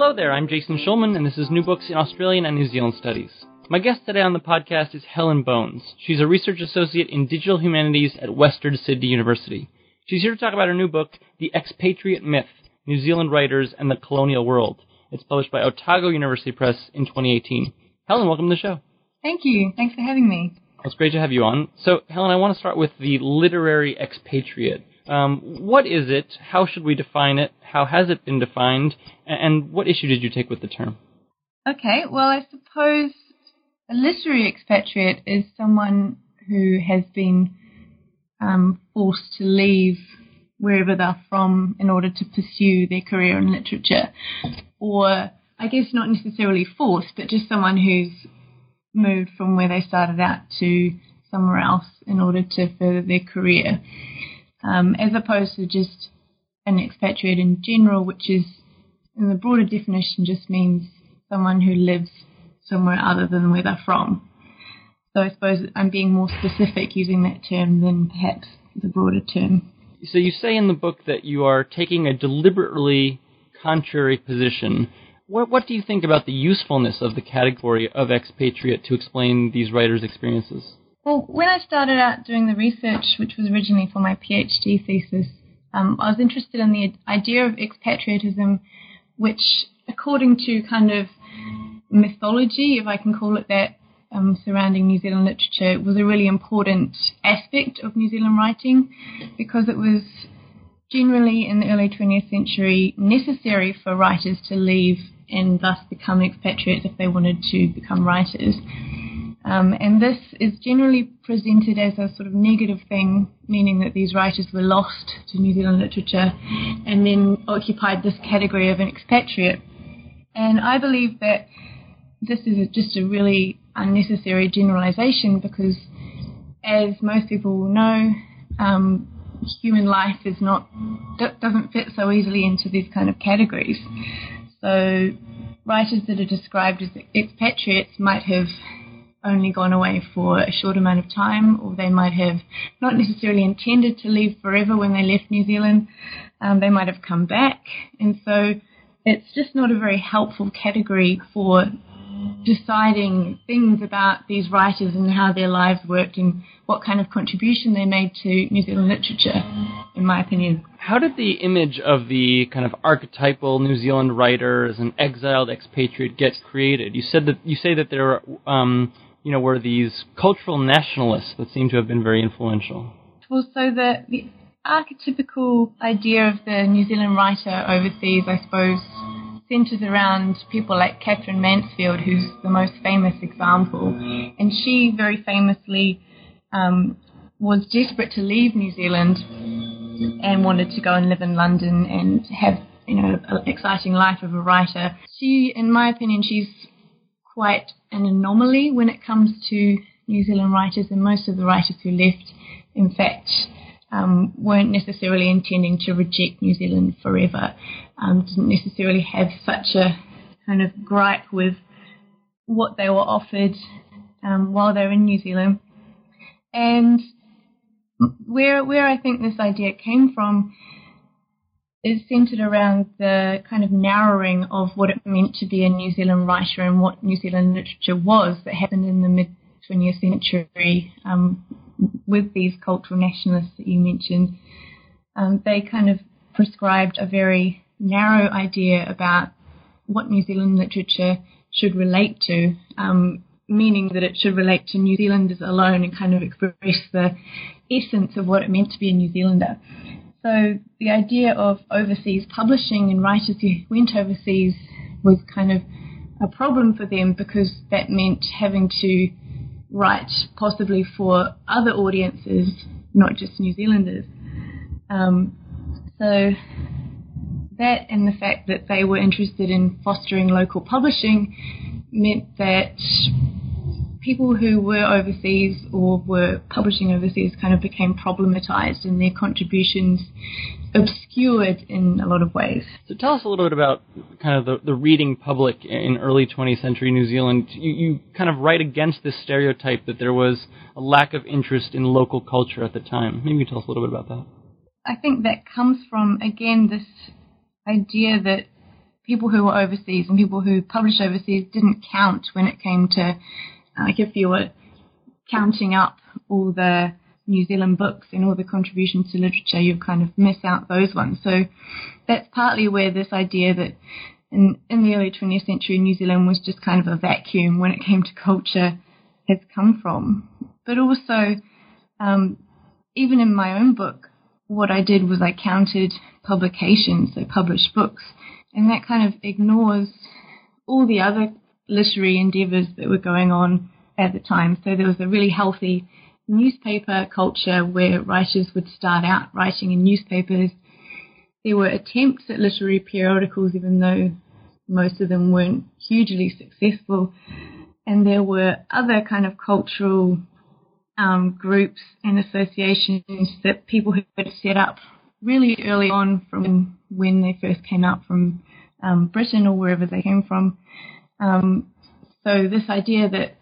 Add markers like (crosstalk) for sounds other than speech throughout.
Hello there, I'm Jason Schulman, and this is New Books in Australian and New Zealand Studies. My guest today on the podcast is Helen Bones. She's a research associate in digital humanities at Western Sydney University. She's here to talk about her new book, The Expatriate Myth New Zealand Writers and the Colonial World. It's published by Otago University Press in 2018. Helen, welcome to the show. Thank you. Thanks for having me. It's great to have you on. So, Helen, I want to start with the literary expatriate. Um, what is it? How should we define it? How has it been defined? And what issue did you take with the term? Okay, well, I suppose a literary expatriate is someone who has been um, forced to leave wherever they're from in order to pursue their career in literature. Or, I guess, not necessarily forced, but just someone who's moved from where they started out to somewhere else in order to further their career um, as opposed to just an expatriate in general, which is, in the broader definition, just means someone who lives somewhere other than where they're from. So I suppose I'm being more specific using that term than perhaps the broader term. So you say in the book that you are taking a deliberately contrary position. What, what do you think about the usefulness of the category of expatriate to explain these writers' experiences? Well, when I started out doing the research, which was originally for my PhD thesis, um, I was interested in the idea of expatriatism, which, according to kind of mythology, if I can call it that, um, surrounding New Zealand literature, was a really important aspect of New Zealand writing because it was generally in the early 20th century necessary for writers to leave and thus become expatriates if they wanted to become writers. Um, and this is generally presented as a sort of negative thing, meaning that these writers were lost to New Zealand literature and then occupied this category of an expatriate. And I believe that this is a, just a really unnecessary generalization because, as most people will know, um, human life is not doesn't fit so easily into these kind of categories. So, writers that are described as expatriates might have only gone away for a short amount of time, or they might have not necessarily intended to leave forever when they left New Zealand. Um, they might have come back, and so it's just not a very helpful category for deciding things about these writers and how their lives worked and what kind of contribution they made to New Zealand literature, in my opinion. How did the image of the kind of archetypal New Zealand writer as an exiled expatriate get created? You said that you say that there are um, you know, were these cultural nationalists that seem to have been very influential? Well, so the, the archetypical idea of the New Zealand writer overseas, I suppose, centers around people like Katherine Mansfield, who's the most famous example. And she very famously um, was desperate to leave New Zealand and wanted to go and live in London and have you know an exciting life of a writer. She, in my opinion, she's quite an anomaly when it comes to New Zealand writers, and most of the writers who left, in fact, um, weren't necessarily intending to reject New Zealand forever, um, didn't necessarily have such a kind of gripe with what they were offered um, while they were in New Zealand. And where where I think this idea came from is centered around the kind of narrowing of what it meant to be a New Zealand writer and what New Zealand literature was that happened in the mid 20th century, um, with these cultural nationalists that you mentioned, um, they kind of prescribed a very narrow idea about what New Zealand literature should relate to, um, meaning that it should relate to New Zealanders alone and kind of express the essence of what it meant to be a New Zealander. So the idea of overseas publishing and writers who went overseas was kind of a problem for them because that meant having to write possibly for other audiences, not just New Zealanders. Um, so that and the fact that they were interested in fostering local publishing meant that people who were overseas or were publishing overseas kind of became problematized and their contributions obscured in a lot of ways. So tell us a little bit about kind of the, the reading public in early 20th century New Zealand. You, you kind of write against this stereotype that there was a lack of interest in local culture at the time. Maybe you tell us a little bit about that. I think that comes from, again, this idea that people who were overseas and people who published overseas didn't count when it came to, like, if you were counting up all the New Zealand books and all the contributions to literature, you kind of miss out those ones. So that's partly where this idea that in, in the early 20th century, New Zealand was just kind of a vacuum when it came to culture has come from. But also, um, even in my own book, what I did was I counted publications, so published books, and that kind of ignores all the other literary endeavours that were going on at the time. So there was a really healthy newspaper culture where writers would start out writing in newspapers. There were attempts at literary periodicals, even though most of them weren't hugely successful. And there were other kind of cultural um, groups and associations that people had set up really early on from when they first came out from um, Britain or wherever they came from. Um, so this idea that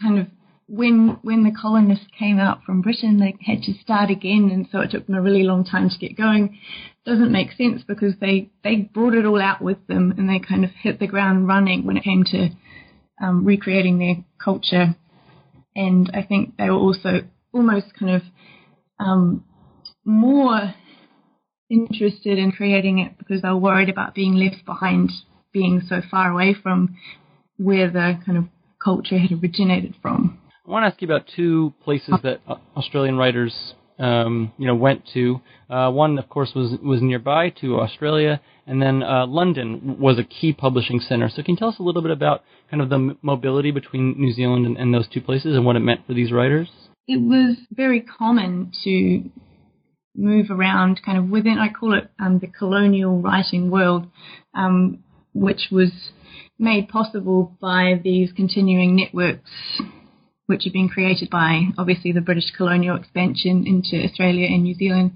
kind of when when the colonists came out from Britain, they had to start again, and so it took them a really long time to get going. Doesn't make sense because they they brought it all out with them, and they kind of hit the ground running when it came to um, recreating their culture. And I think they were also almost kind of um, more interested in creating it because they were worried about being left behind, being so far away from where the kind of culture had originated from. I want to ask you about two places that Australian writers, um, you know, went to. Uh, one, of course, was was nearby to Australia, and then uh, London was a key publishing center. So, can you tell us a little bit about kind of the mobility between New Zealand and, and those two places, and what it meant for these writers? It was very common to move around, kind of within. I call it um, the colonial writing world, um, which was made possible by these continuing networks which had been created by obviously the British colonial expansion into Australia and New Zealand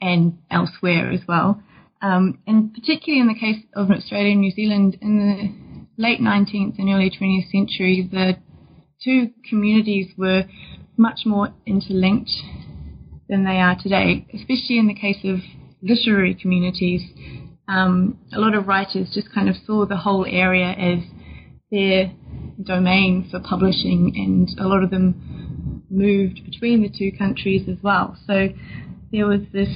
and elsewhere as well. Um, and particularly in the case of Australia and New Zealand, in the late 19th and early 20th century, the two communities were much more interlinked than they are today, especially in the case of literary communities. Um, a lot of writers just kind of saw the whole area as their domain for publishing, and a lot of them moved between the two countries as well. So there was this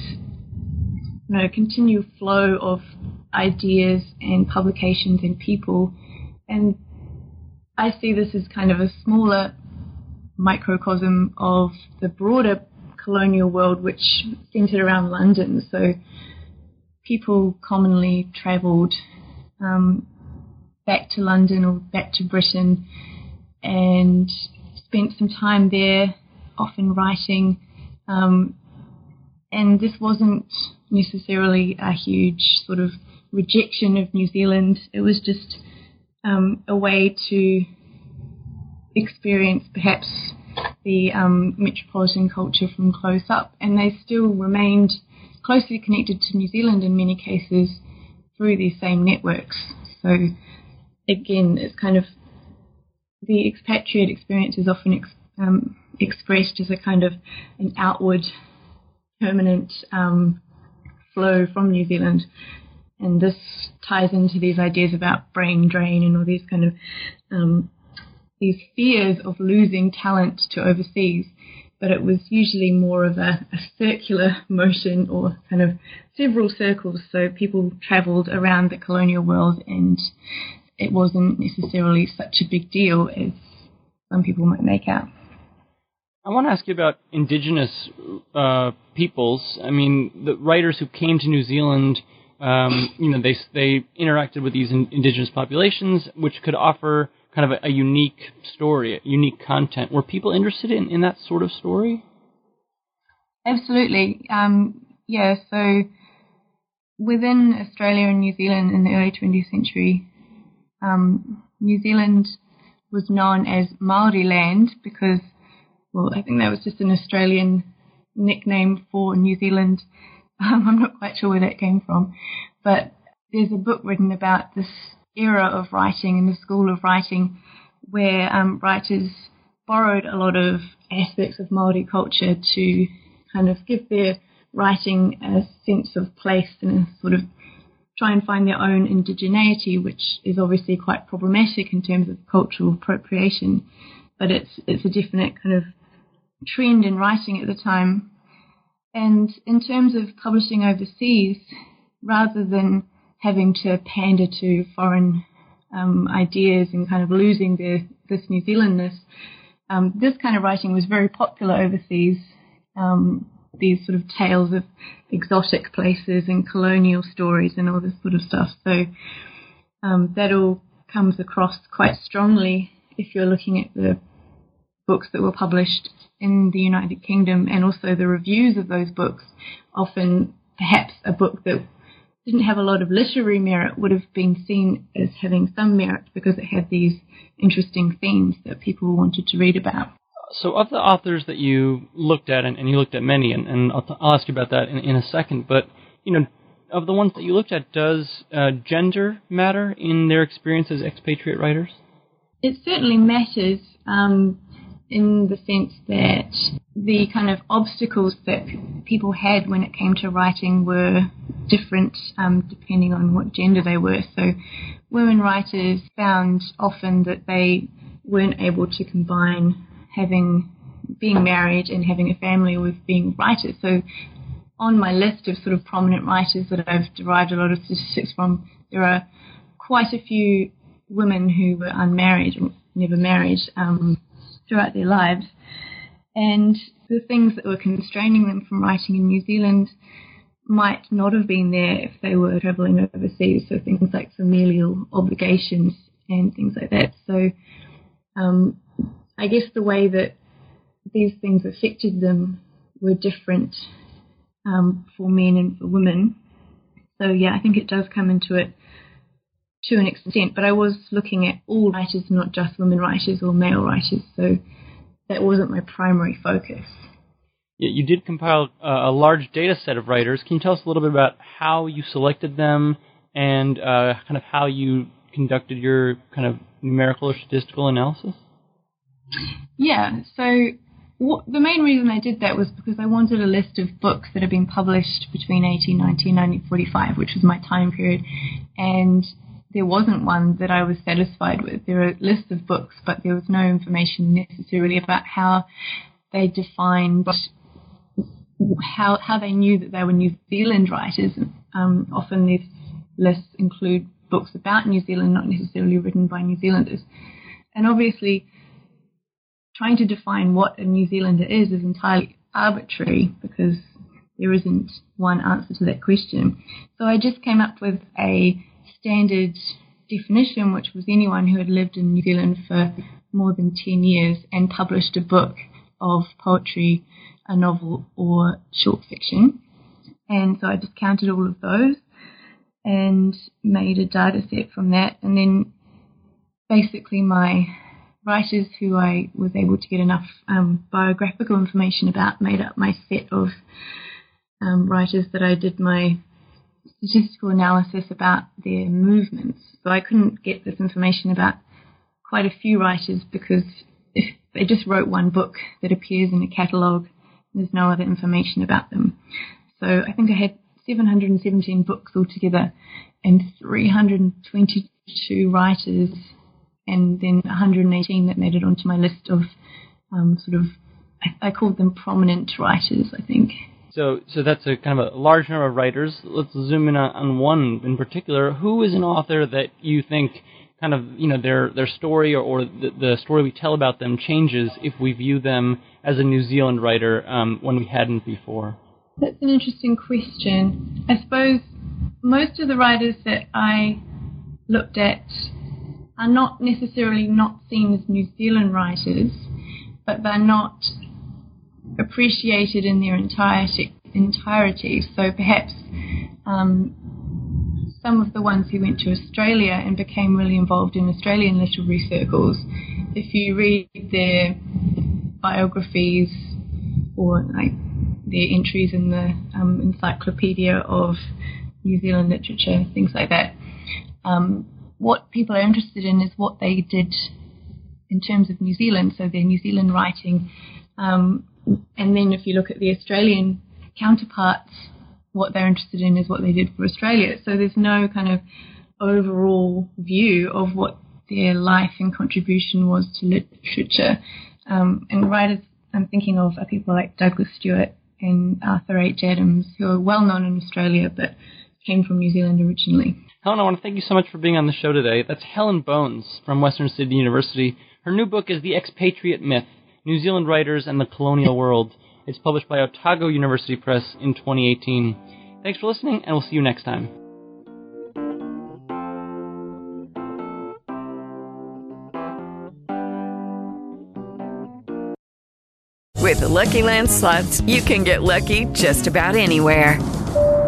you know, continual flow of ideas and publications and people, and I see this as kind of a smaller microcosm of the broader colonial world, which centered around London. So people commonly travelled um, back to London or back to Britain and spent some time there, often writing. Um, and this wasn't necessarily a huge sort of rejection of New Zealand. It was just um, a way to experience perhaps the um, metropolitan culture from close up, and they still remained closely connected to New Zealand in many cases through these same networks. So again, it's kind of the expatriate experience is often ex, um, expressed as a kind of an outward, permanent um, flow from New Zealand. And this ties into these ideas about brain drain and all these kind of um, these fears of losing talent to overseas. But it was usually more of a, a circular motion or kind of several circles. So people travelled around the colonial world and it wasn't necessarily such a big deal as some people might make out. I want to ask you about indigenous uh, peoples. I mean, the writers who came to New Zealand, um, you know, they they interacted with these in, indigenous populations, which could offer kind of a, a unique story, unique content. Were people interested in, in that sort of story? Absolutely. Um, yeah, so within Australia and New Zealand in the early 20th century, um, New Zealand was known as Maori land because, well, I think that was just an Australian nickname for New Zealand. (laughs) Um, I'm not quite sure where that came from, but there's a book written about this era of writing and the school of writing where um, writers borrowed a lot of aspects of Maori culture to kind of give their writing a sense of place and sort of try and find their own indigeneity, which is obviously quite problematic in terms of cultural appropriation. But it's it's a definite kind of trend in writing at the time. And in terms of publishing overseas, rather than having to pander to foreign um, ideas and kind of losing their this New Zealandness. Um, this kind of writing was very popular overseas. Um, these sort of tales of exotic places and colonial stories and all this sort of stuff. So um, that all comes across quite strongly if you're looking at the books that were published in the United Kingdom and also the reviews of those books. Often, perhaps a book that didn't have a lot of literary merit would have been seen as having some merit because it had these interesting themes that people wanted to read about. So, of the authors that you looked at, and, and you looked at many, and, and I'll, I'll, ask you about that in, in, a second, but you know, of the ones that you looked at, does uh, gender matter in their experience as expatriate writers? It certainly matters. Um, in the sense that the kind of obstacles that people had when it came to writing were different um, depending on what gender they were. So women writers found often that they weren't able to combine having being married and having a family with being writers. So on my list of sort of prominent writers that I've derived a lot of statistics from, there are quite a few women who were unmarried, or never married, um, throughout their lives. And the things that were constraining them from writing in New Zealand might not have been there if they were travelling overseas. So things like familial obligations and things like that. So um, I guess the way that these things affected them were different um, for men and for women. So yeah, I think it does come into it to an extent, but I was looking at all writers, not just women writers or male writers, so that wasn't my primary focus. Yeah, you did compile uh, a large data set of writers. Can you tell us a little bit about how you selected them and uh, kind of how you conducted your kind of numerical or statistical analysis? Yeah, so what, the main reason I did that was because I wanted a list of books that had been published between 1890 and 1945, which was my time period, and there wasn't one that I was satisfied with. There are lists of books, but there was no information necessarily about how they defined how how they knew that they were New Zealand writers. Um, often these lists include books about New Zealand, not necessarily written by New Zealanders. And obviously, trying to define what a New Zealander is is entirely arbitrary because there isn't one answer to that question. So I just came up with a standard definition, which was anyone who had lived in New Zealand for more than 10 years and published a book of poetry, a novel, or short fiction. And so I just counted all of those and made a data set from that. And then basically my writers who I was able to get enough um, biographical information about made up my set of um, writers that I did my statistical analysis about their movements. So I couldn't get this information about quite a few writers because if they just wrote one book that appears in a catalogue, there's no other information about them. So I think I had 717 books altogether and 322 writers and then 118 that made it onto my list of um, sort of I, I called them prominent writers, I think. So, so that's a kind of a large number of writers. Let's zoom in on, on one in particular. Who is an author that you think kind of you know their their story or, or the, the, story we tell about them changes if we view them as a New Zealand writer um, when we hadn't before? That's an interesting question. I suppose most of the writers that I looked at are not necessarily not seen as New Zealand writers, but they're not appreciated in their entirety. entirety. So perhaps um, some of the ones who went to Australia and became really involved in Australian literary circles, if you read their biographies or like their entries in the um, Encyclopedia of New Zealand Literature, things like that, um, what people are interested in is what they did in terms of New Zealand, so their New Zealand writing. Um, and then if you look at the Australian counterparts, what they're interested in is what they did for Australia. So there's no kind of overall view of what their life and contribution was to literature. Um, and writers I'm thinking of are people like Douglas Stewart and Arthur H. Adams, who are well known in Australia but came from New Zealand originally. Helen, I want to thank you so much for being on the show today. That's Helen Bones from Western Sydney University. Her new book is The Expatriate Myth New Zealand Writers and the Colonial World. It's published by Otago University Press in 2018. Thanks for listening, and we'll see you next time. With the Lucky Land slots, you can get lucky just about anywhere.